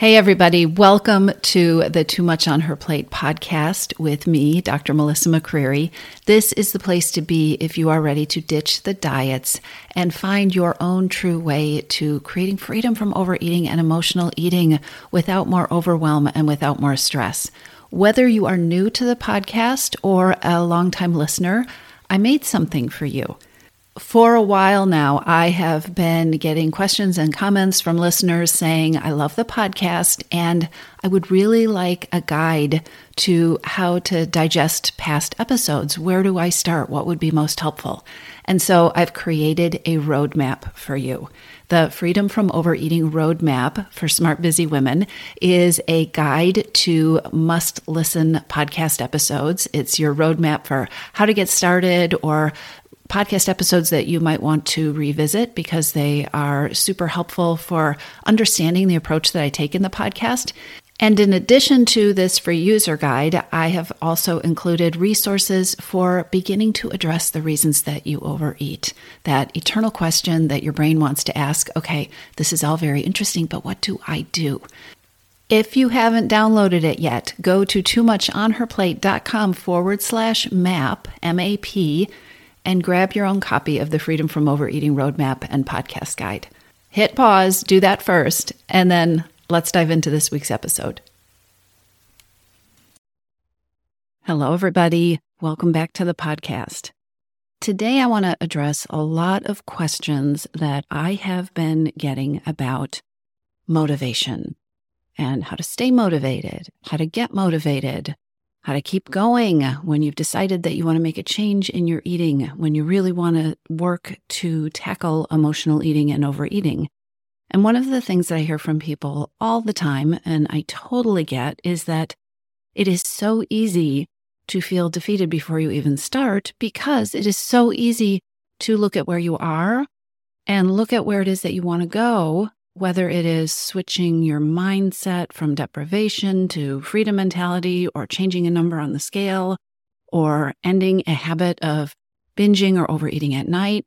Hey, everybody. Welcome to the Too Much on Her Plate podcast with me, Dr. Melissa McCreery. This is the place to be if you are ready to ditch the diets and find your own true way to creating freedom from overeating and emotional eating without more overwhelm and without more stress. Whether you are new to the podcast or a longtime listener, I made something for you for a while now, I have been getting questions and comments from listeners saying, I love the podcast and I would really like a guide to how to digest past episodes. Where do I start? What would be most helpful? And so I've created a roadmap for you. The Freedom from Overeating Roadmap for Smart Busy Women is a guide to must listen podcast episodes. It's your roadmap for how to get started or podcast episodes that you might want to revisit because they are super helpful for understanding the approach that I take in the podcast. And in addition to this free user guide, I have also included resources for beginning to address the reasons that you overeat. That eternal question that your brain wants to ask okay, this is all very interesting, but what do I do? If you haven't downloaded it yet, go to too much on her plate.com forward slash map, M A P and grab your own copy of the Freedom from Overeating Roadmap and Podcast Guide. Hit pause, do that first, and then let's dive into this week's episode. Hello, everybody. Welcome back to the podcast. Today, I want to address a lot of questions that I have been getting about motivation and how to stay motivated, how to get motivated, how to keep going when you've decided that you want to make a change in your eating, when you really want to work to tackle emotional eating and overeating. And one of the things that I hear from people all the time, and I totally get, is that it is so easy to feel defeated before you even start because it is so easy to look at where you are and look at where it is that you want to go whether it is switching your mindset from deprivation to freedom mentality or changing a number on the scale or ending a habit of binging or overeating at night,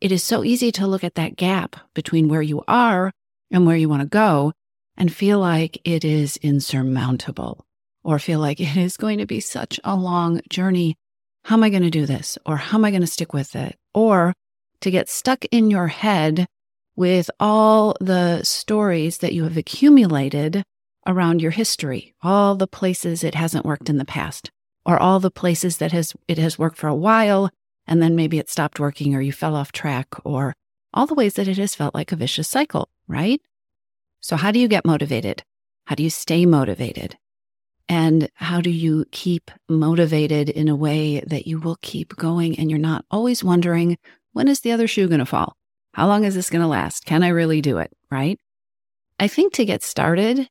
it is so easy to look at that gap between where you are and where you want to go and feel like it is insurmountable or feel like it is going to be such a long journey. How am I going to do this? Or how am I going to stick with it? Or to get stuck in your head with all the stories that you have accumulated around your history, all the places it hasn't worked in the past, or all the places that has it has worked for a while and then maybe it stopped working or you fell off track or all the ways that it has felt like a vicious cycle, right? So how do you get motivated? How do you stay motivated? And how do you keep motivated in a way that you will keep going and you're not always wondering, when is the other shoe going to fall? How long is this going to last? Can I really do it? Right? I think to get started,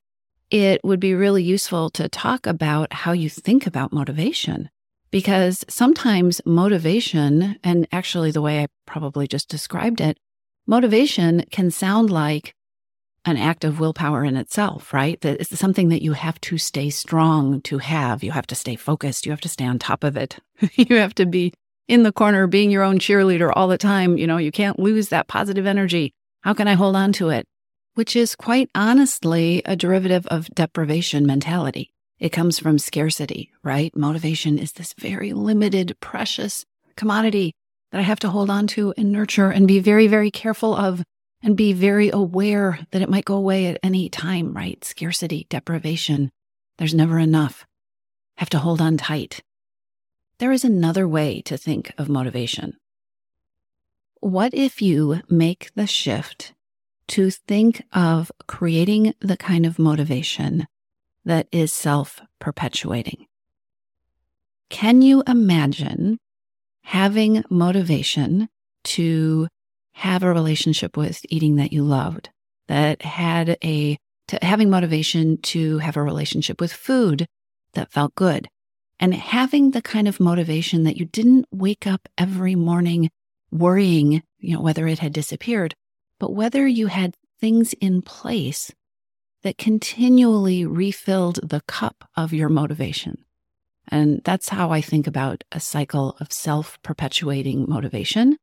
it would be really useful to talk about how you think about motivation. Because sometimes motivation, and actually the way I probably just described it, motivation can sound like an act of willpower in itself, right? That it's something that you have to stay strong to have. You have to stay focused. You have to stay on top of it. you have to be in the corner being your own cheerleader all the time. You know, you can't lose that positive energy. How can I hold on to it? Which is quite honestly a derivative of deprivation mentality. It comes from scarcity, right? Motivation is this very limited, precious commodity that I have to hold on to and nurture and be very, very careful of and be very aware that it might go away at any time, right? Scarcity, deprivation. There's never enough. Have to hold on tight. There is another way to think of motivation. What if you make the shift to think of creating the kind of motivation that is self perpetuating? Can you imagine having motivation to have a relationship with eating that you loved, that had a, having motivation to have a relationship with food that felt good, and having the kind of motivation that you didn't wake up every morning worrying, you know, whether it had disappeared, but whether you had things in place that continually refilled the cup of your motivation. And that's how I think about a cycle of self perpetuating motivation.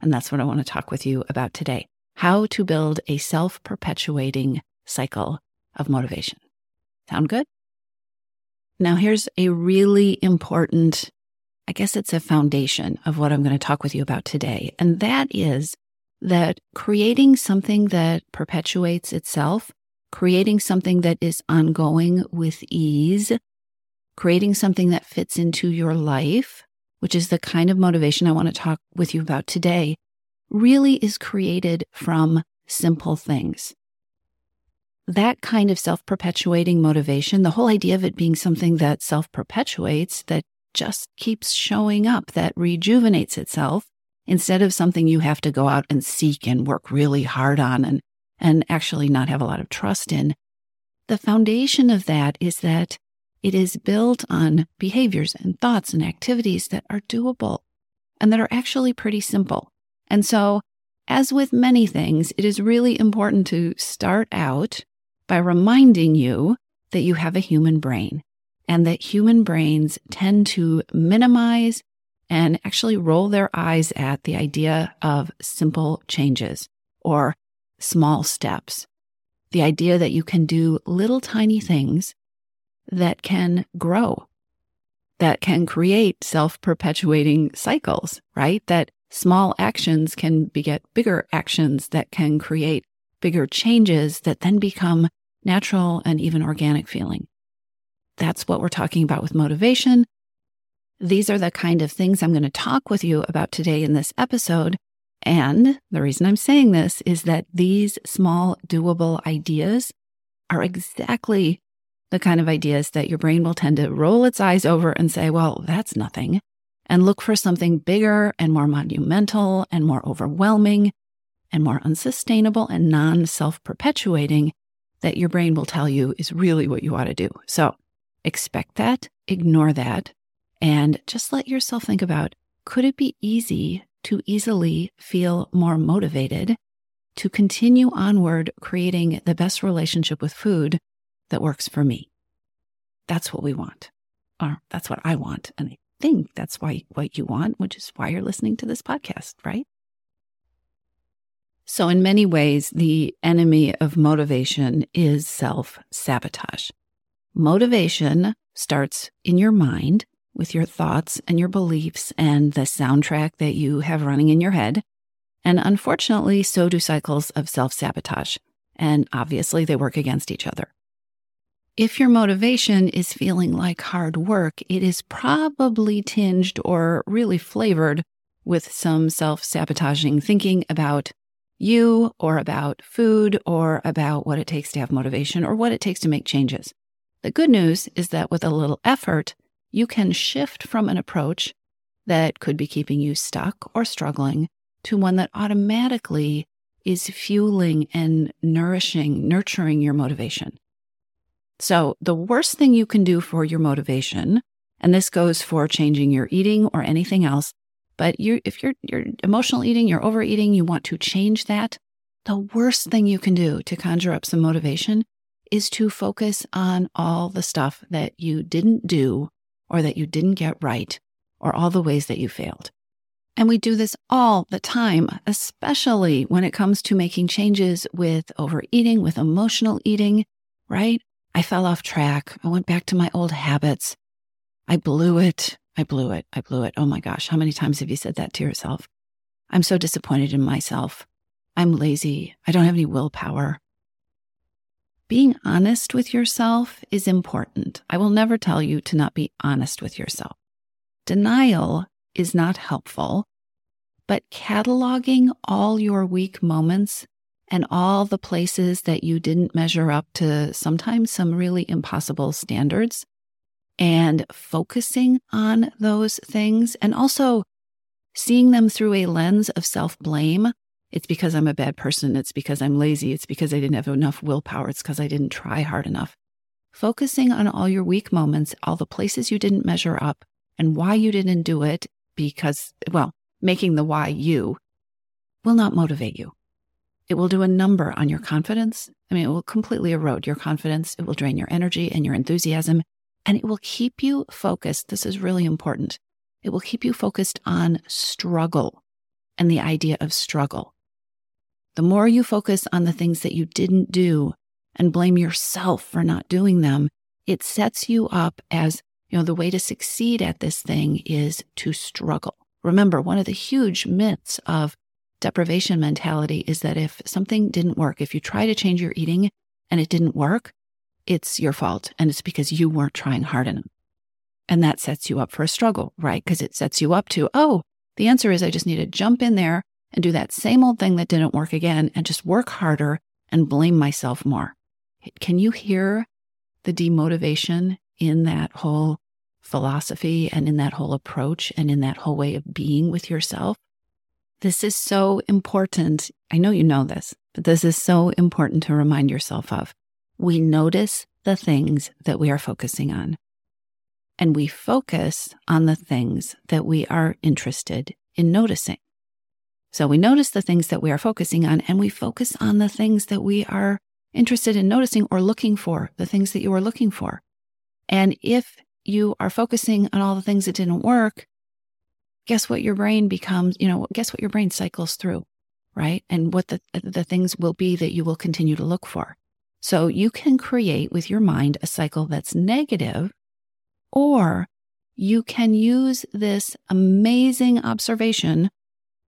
And that's what I want to talk with you about today how to build a self perpetuating cycle of motivation. Sound good? Now, here's a really important, I guess it's a foundation of what I'm going to talk with you about today. And that is that creating something that perpetuates itself, creating something that is ongoing with ease, creating something that fits into your life, which is the kind of motivation I want to talk with you about today, really is created from simple things that kind of self perpetuating motivation, the whole idea of it being something that self perpetuates, that just keeps showing up, that rejuvenates itself, instead of something you have to go out and seek and work really hard on and, and actually not have a lot of trust in. The foundation of that is that it is built on behaviors and thoughts and activities that are doable and that are actually pretty simple. And so, as with many things, it is really important to start out by reminding you that you have a human brain and that human brains tend to minimize and actually roll their eyes at the idea of simple changes or small steps. The idea that you can do little tiny things that can grow, that can create self perpetuating cycles, right? That small actions can beget bigger actions that can create bigger changes that then become natural and even organic feeling. That's what we're talking about with motivation. These are the kind of things I'm going to talk with you about today in this episode. And the reason I'm saying this is that these small, doable ideas are exactly the kind of ideas that your brain will tend to roll its eyes over and say, well, that's nothing, and look for something bigger and more monumental and more overwhelming and more unsustainable and non self perpetuating that your brain will tell you is really what you ought to do. So expect that, ignore that, and just let yourself think about could it be easy to easily feel more motivated to continue onward creating the best relationship with food that works for me? That's what we want, or that's what I want. And I think that's why what you want, which is why you're listening to this podcast, right? So, in many ways, the enemy of motivation is self sabotage. Motivation starts in your mind with your thoughts and your beliefs and the soundtrack that you have running in your head. And unfortunately, so do cycles of self sabotage. And obviously, they work against each other. If your motivation is feeling like hard work, it is probably tinged or really flavored with some self sabotaging thinking about you or about food or about what it takes to have motivation or what it takes to make changes. The good news is that with a little effort, you can shift from an approach that could be keeping you stuck or struggling to one that automatically is fueling and nourishing, nurturing your motivation. So, the worst thing you can do for your motivation, and this goes for changing your eating or anything else, but you, if you're, you're emotional eating, you're overeating, you want to change that, the worst thing you can do to conjure up some motivation is to focus on all the stuff that you didn't do or that you didn't get right or all the ways that you failed. And we do this all the time, especially when it comes to making changes with overeating, with emotional eating, right? I fell off track. I went back to my old habits. I blew it. I blew it. I blew it. Oh my gosh. How many times have you said that to yourself? I'm so disappointed in myself. I'm lazy. I don't have any willpower. Being honest with yourself is important. I will never tell you to not be honest with yourself. Denial is not helpful, but cataloging all your weak moments and all the places that you didn't measure up to sometimes some really impossible standards and focusing on those things and also seeing them through a lens of self blame. It's because I'm a bad person. It's because I'm lazy. It's because I didn't have enough willpower. It's because I didn't try hard enough. Focusing on all your weak moments, all the places you didn't measure up, and why you didn't do it, because, well, making the why you will not motivate you. It will do a number on your confidence. I mean, it will completely erode your confidence. It will drain your energy and your enthusiasm and it will keep you focused. This is really important. It will keep you focused on struggle and the idea of struggle. The more you focus on the things that you didn't do, and blame yourself for not doing them, it sets you up as, you know, the way to succeed at this thing is to struggle. Remember, one of the huge myths of deprivation mentality is that if something didn't work, if you try to change your eating and it didn't work, it's your fault. And it's because you weren't trying hard enough. And that sets you up for a struggle, right? Because it sets you up to, oh, the answer is I just need to jump in there and do that same old thing that didn't work again and just work harder and blame myself more. Can you hear the demotivation in that whole philosophy and in that whole approach and in that whole way of being with yourself? This is so important. I know you know this, but this is so important to remind yourself of. We notice the things that we are focusing on and we focus on the things that we are interested in noticing. So we notice the things that we are focusing on and we focus on the things that we are interested in noticing or looking for, the things that you are looking for. And if you are focusing on all the things that didn't work, guess what your brain becomes, you know, guess what your brain cycles through, right? And what the, the things will be that you will continue to look for. So you can create with your mind a cycle that's negative or you can use this amazing observation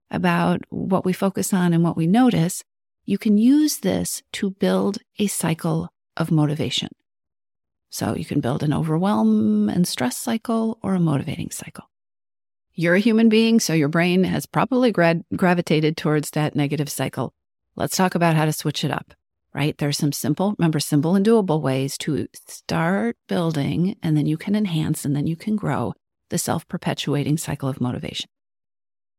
about what we focus on and what we notice. You can use this to build a cycle of motivation. So you can build an overwhelm and stress cycle or a motivating cycle. You're a human being, so your brain has probably gra- gravitated towards that negative cycle. Let's talk about how to switch it up right? There's some simple, remember, simple and doable ways to start building, and then you can enhance and then you can grow the self perpetuating cycle of motivation.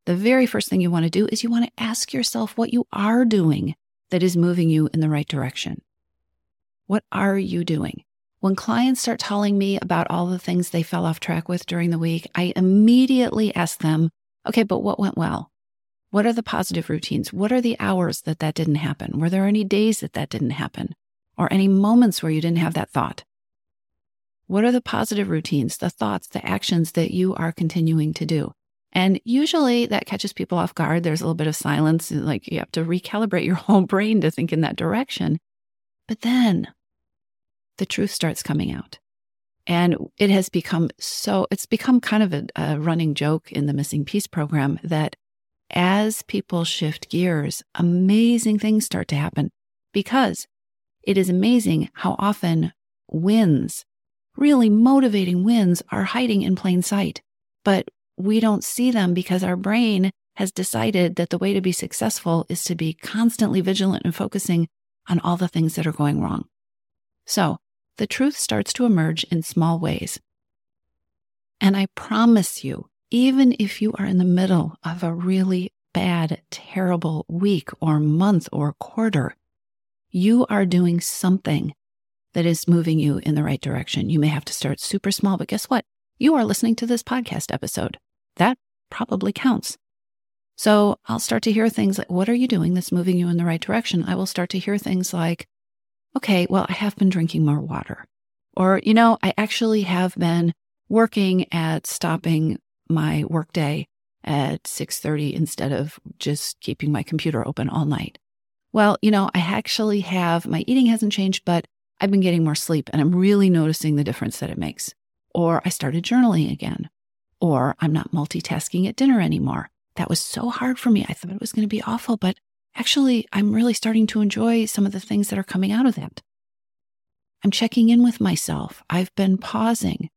The very first thing you want to do is you want to ask yourself what you are doing that is moving you in the right direction. What are you doing? When clients start telling me about all the things they fell off track with during the week, I immediately ask them, okay, but what went well? What are the positive routines? What are the hours that that didn't happen? Were there any days that that didn't happen? Or any moments where you didn't have that thought? What are the positive routines, the thoughts, the actions that you are continuing to do? And usually that catches people off guard. There's a little bit of silence, like you have to recalibrate your whole brain to think in that direction. But then the truth starts coming out. And it has become so, it's become kind of a, a running joke in the missing piece program that as people shift gears, amazing things start to happen because it is amazing how often wins, really motivating wins, are hiding in plain sight. But we don't see them because our brain has decided that the way to be successful is to be constantly vigilant and focusing on all the things that are going wrong. So the truth starts to emerge in small ways. And I promise you, even if you are in the middle of a really bad, terrible week or month or quarter, you are doing something that is moving you in the right direction. You may have to start super small, but guess what? You are listening to this podcast episode. That probably counts. So I'll start to hear things like, What are you doing that's moving you in the right direction? I will start to hear things like, Okay, well, I have been drinking more water. Or, you know, I actually have been working at stopping my workday at 6:30 instead of just keeping my computer open all night. Well, you know, I actually have my eating hasn't changed, but I've been getting more sleep and I'm really noticing the difference that it makes. Or I started journaling again. Or I'm not multitasking at dinner anymore. That was so hard for me. I thought it was going to be awful, but actually, I'm really starting to enjoy some of the things that are coming out of that. I'm checking in with myself. I've been pausing.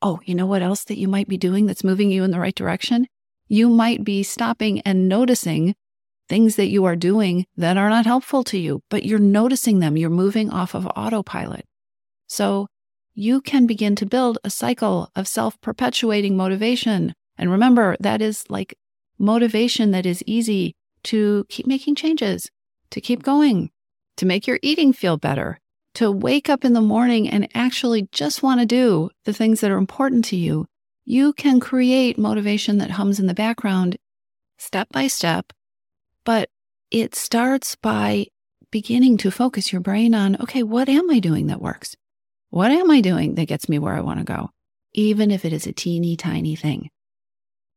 Oh, you know what else that you might be doing that's moving you in the right direction? You might be stopping and noticing things that you are doing that are not helpful to you, but you're noticing them. You're moving off of autopilot. So you can begin to build a cycle of self perpetuating motivation. And remember, that is like motivation that is easy to keep making changes, to keep going, to make your eating feel better, to wake up in the morning and actually just want to do the things that are important to you, you can create motivation that hums in the background step by step. But it starts by beginning to focus your brain on okay, what am I doing that works? What am I doing that gets me where I want to go? Even if it is a teeny tiny thing.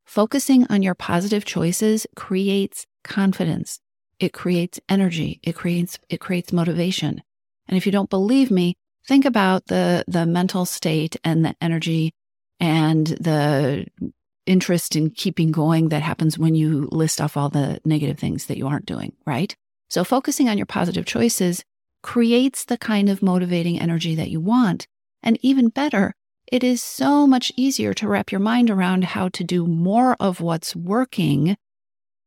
Focusing on your positive choices creates confidence. It creates energy. It creates, it creates motivation. And if you don't believe me, think about the, the mental state and the energy and the interest in keeping going that happens when you list off all the negative things that you aren't doing, right? So focusing on your positive choices creates the kind of motivating energy that you want. And even better, it is so much easier to wrap your mind around how to do more of what's working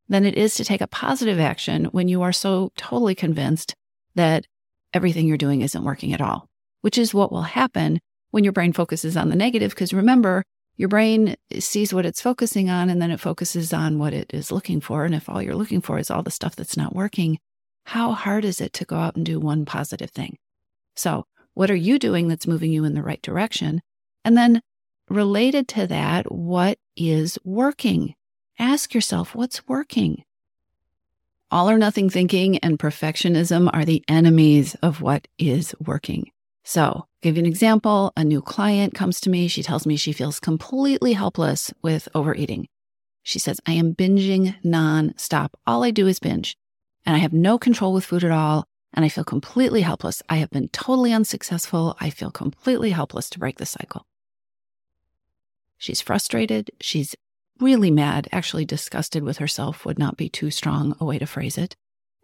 than it is to take a positive action when you are so totally convinced that everything you're doing isn't working at all, which is what will happen when your brain focuses on the negative. Because remember, your brain sees what it's focusing on and then it focuses on what it is looking for. And if all you're looking for is all the stuff that's not working, how hard is it to go out and do one positive thing? So, what are you doing that's moving you in the right direction? And then, related to that, what is working? Ask yourself what's working. All or nothing thinking and perfectionism are the enemies of what is working. So, give you an example. A new client comes to me. She tells me she feels completely helpless with overeating. She says, I am binging nonstop. All I do is binge, and I have no control with food at all. And I feel completely helpless. I have been totally unsuccessful. I feel completely helpless to break the cycle. She's frustrated. She's really mad, actually disgusted with herself would not be too strong a way to phrase it.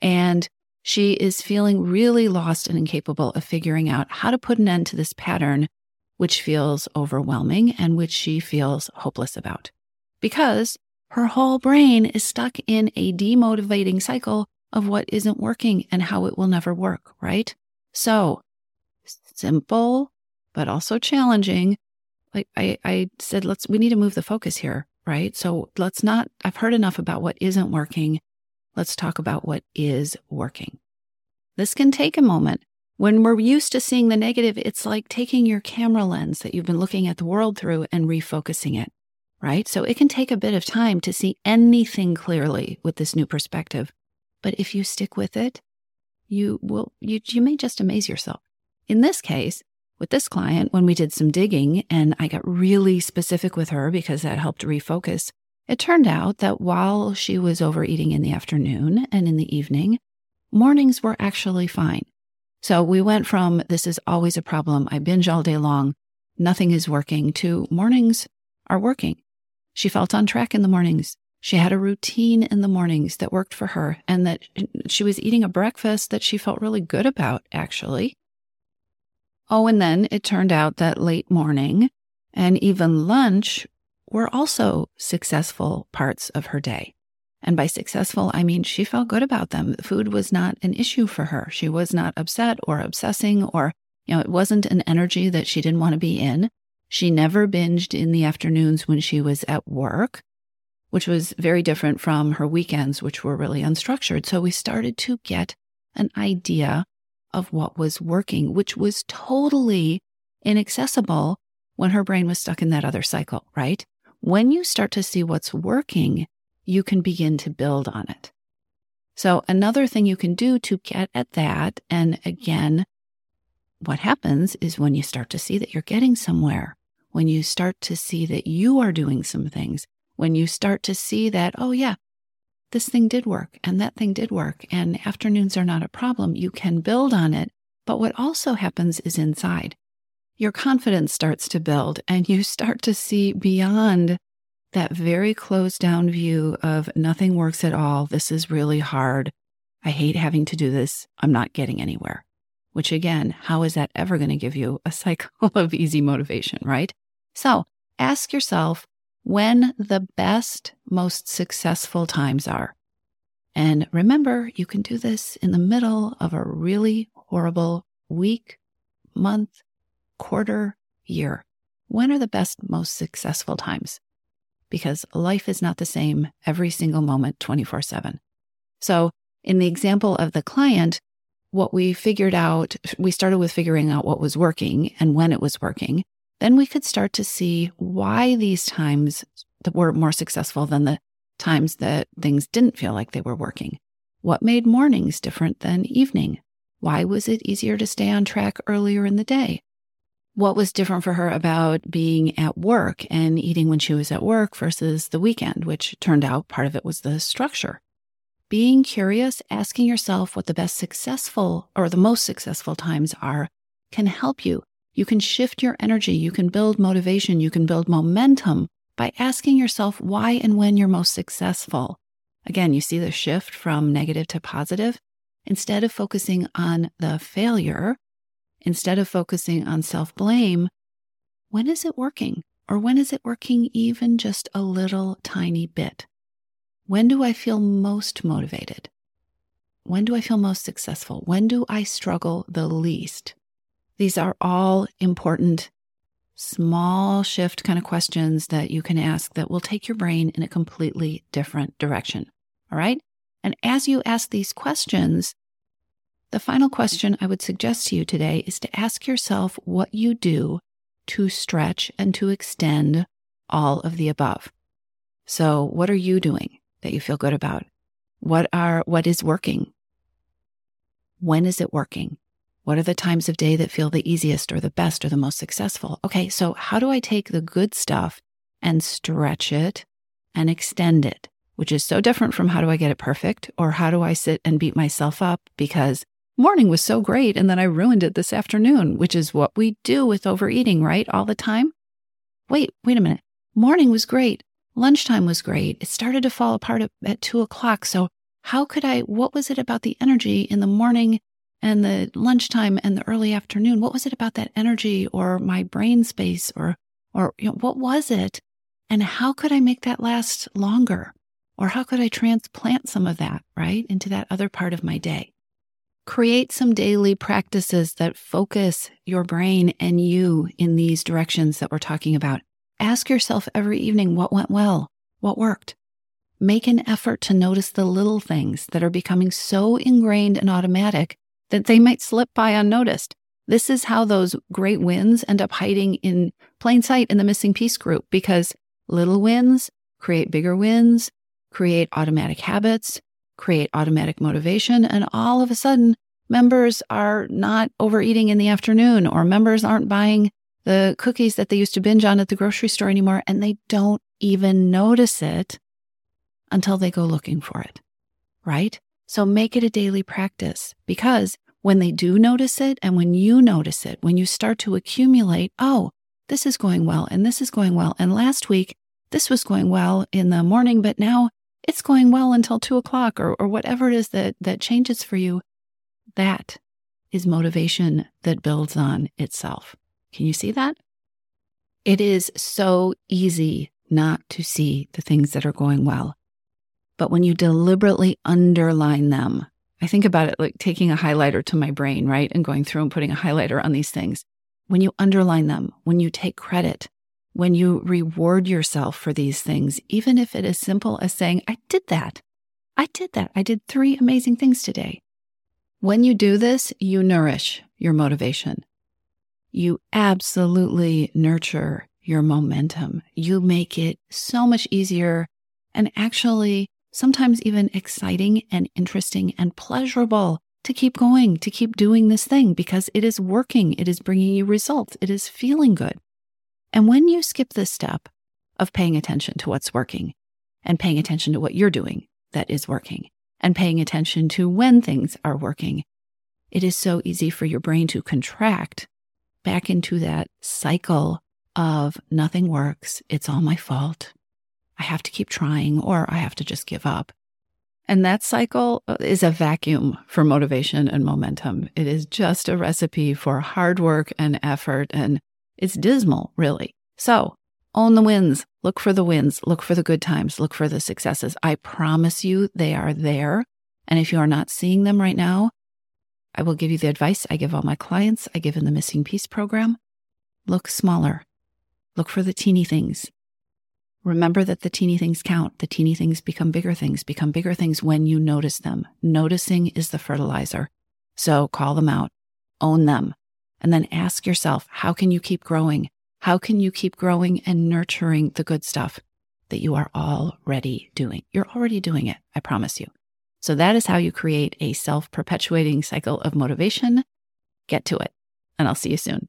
And she is feeling really lost and incapable of figuring out how to put an end to this pattern, which feels overwhelming and which she feels hopeless about. Because her whole brain is stuck in a demotivating cycle of what isn't working and how it will never work, right? So simple, but also challenging. Like I, I said, let's, we need to move the focus here, right? So let's not, I've heard enough about what isn't working. Let's talk about what is working. This can take a moment. When we're used to seeing the negative, it's like taking your camera lens that you've been looking at the world through and refocusing it, right? So it can take a bit of time to see anything clearly with this new perspective. But if you stick with it, you will, you, you may just amaze yourself. In this case, with this client, when we did some digging and I got really specific with her because that helped refocus, it turned out that while she was overeating in the afternoon and in the evening, mornings were actually fine. So we went from this is always a problem, I binge all day long, nothing is working, to mornings are working. She felt on track in the mornings. She had a routine in the mornings that worked for her and that she was eating a breakfast that she felt really good about, actually. Oh, and then it turned out that late morning and even lunch were also successful parts of her day. And by successful, I mean she felt good about them. Food was not an issue for her. She was not upset or obsessing, or, you know, it wasn't an energy that she didn't want to be in. She never binged in the afternoons when she was at work which was very different from her weekends, which were really unstructured. So we started to get an idea of what was working, which was totally inaccessible when her brain was stuck in that other cycle, right? When you start to see what's working, you can begin to build on it. So, another thing you can do to get at that, and again, what happens is when you start to see that you're getting somewhere, when you start to see that you are doing some things, when you start to see that, oh, yeah, this thing did work and that thing did work, and afternoons are not a problem, you can build on it. But what also happens is inside, your confidence starts to build and you start to see beyond that very closed down view of nothing works at all. This is really hard. I hate having to do this. I'm not getting anywhere. Which again, how is that ever going to give you a cycle of easy motivation, right? So ask yourself, when the best, most successful times are. And remember, you can do this in the middle of a really horrible week, month, quarter, year. When are the best, most successful times? Because life is not the same every single moment, 24 7. So, in the example of the client, what we figured out, we started with figuring out what was working and when it was working then we could start to see why these times were more successful than the times that things didn't feel like they were working. What made mornings different than evening? Why was it easier to stay on track earlier in the day? What was different for her about being at work and eating when she was at work versus the weekend, which turned out part of it was the structure. being curious, asking yourself what the best successful or the most successful times are can help you. You can shift your energy. You can build motivation. You can build momentum by asking yourself why and when you're most successful. Again, you see the shift from negative to positive. Instead of focusing on the failure, instead of focusing on self blame, when is it working? Or when is it working even just a little tiny bit? When do I feel most motivated? When do I feel most successful? When do I struggle the least? These are all important, small shift kind of questions that you can ask that will take your brain in a completely different direction. All right. And as you ask these questions, the final question I would suggest to you today is to ask yourself what you do to stretch and to extend all of the above. So, what are you doing? that you feel good about? What are what is working? When is it working? What are the times of day that feel the easiest or the best or the most successful? Okay, so how do I take the good stuff and stretch it and extend it? Which is so different from how do I get it perfect or how do I sit and beat myself up because morning was so great and then I ruined it this afternoon, which is what we do with overeating, right? All the time. Wait, wait a minute. Morning was great. Lunchtime was great. It started to fall apart at, two o'clock. So, how could I, what was it about the energy in the morning and the lunchtime and the early afternoon? What was it about that energy or my brain space or, or, you know, what was it? And how could I make that last longer? Or how could I transplant some of that, right, into that other part of my day? Create some daily practices that focus your brain and you in these directions that we're talking about. Ask yourself every evening what went well, what worked. Make an effort to notice the little things that are becoming so ingrained and automatic that they might slip by unnoticed. This is how those great wins end up hiding in plain sight in the missing piece group because little wins create bigger wins, create automatic habits, create automatic motivation, and all of a sudden, members are not overeating in the afternoon or members aren't buying the cookies that they used to binge on at the grocery store anymore, and they don't even notice it until they go looking for it, right? So make it a daily practice because when they do notice it and when you notice it, when you start to accumulate, oh, this is going well and this is going well. And last week, this was going well in the morning, but now it's going well until two o'clock or, or whatever it is that, that changes for you. That is motivation that builds on itself. Can you see that? It is so easy not to see the things that are going well. But when you deliberately underline them, I think about it like taking a highlighter to my brain, right? And going through and putting a highlighter on these things. When you underline them, when you take credit, when you reward yourself for these things, even if it is simple as saying, I did that. I did that. I did three amazing things today. When you do this, you nourish your motivation you absolutely nurture your momentum. You make it so much easier and actually sometimes even exciting and interesting and pleasurable to keep going, to keep doing this thing because it is working. It is bringing you results. It is feeling good. And when you skip this step of paying attention to what's working and paying attention to what you're doing that is working and paying attention to when things are working, it is so easy for your brain to contract back into that cycle of nothing works. It's all my fault. I have to keep trying or I have to just give up. And that cycle uh, is a vacuum for motivation and momentum. It is just a recipe for hard work and effort, and it's dismal, really. So own the wins, look for the wins, look for the good times, look for the successes. I promise you they are there. And if you are not seeing them right now, I will give you the advice I give all my clients, I give in the Missing Piece program. Look smaller. Look for the teeny things. Remember that the teeny things count. The teeny things become bigger things, become bigger things when you notice them. Noticing is the fertilizer. So call them out, own them, and then ask yourself, how can you keep growing? How can you keep growing and nurturing the good stuff that you are already doing? You're already doing it, I promise you. So that is how you create a self perpetuating cycle of motivation. Get to it, and I'll see you soon.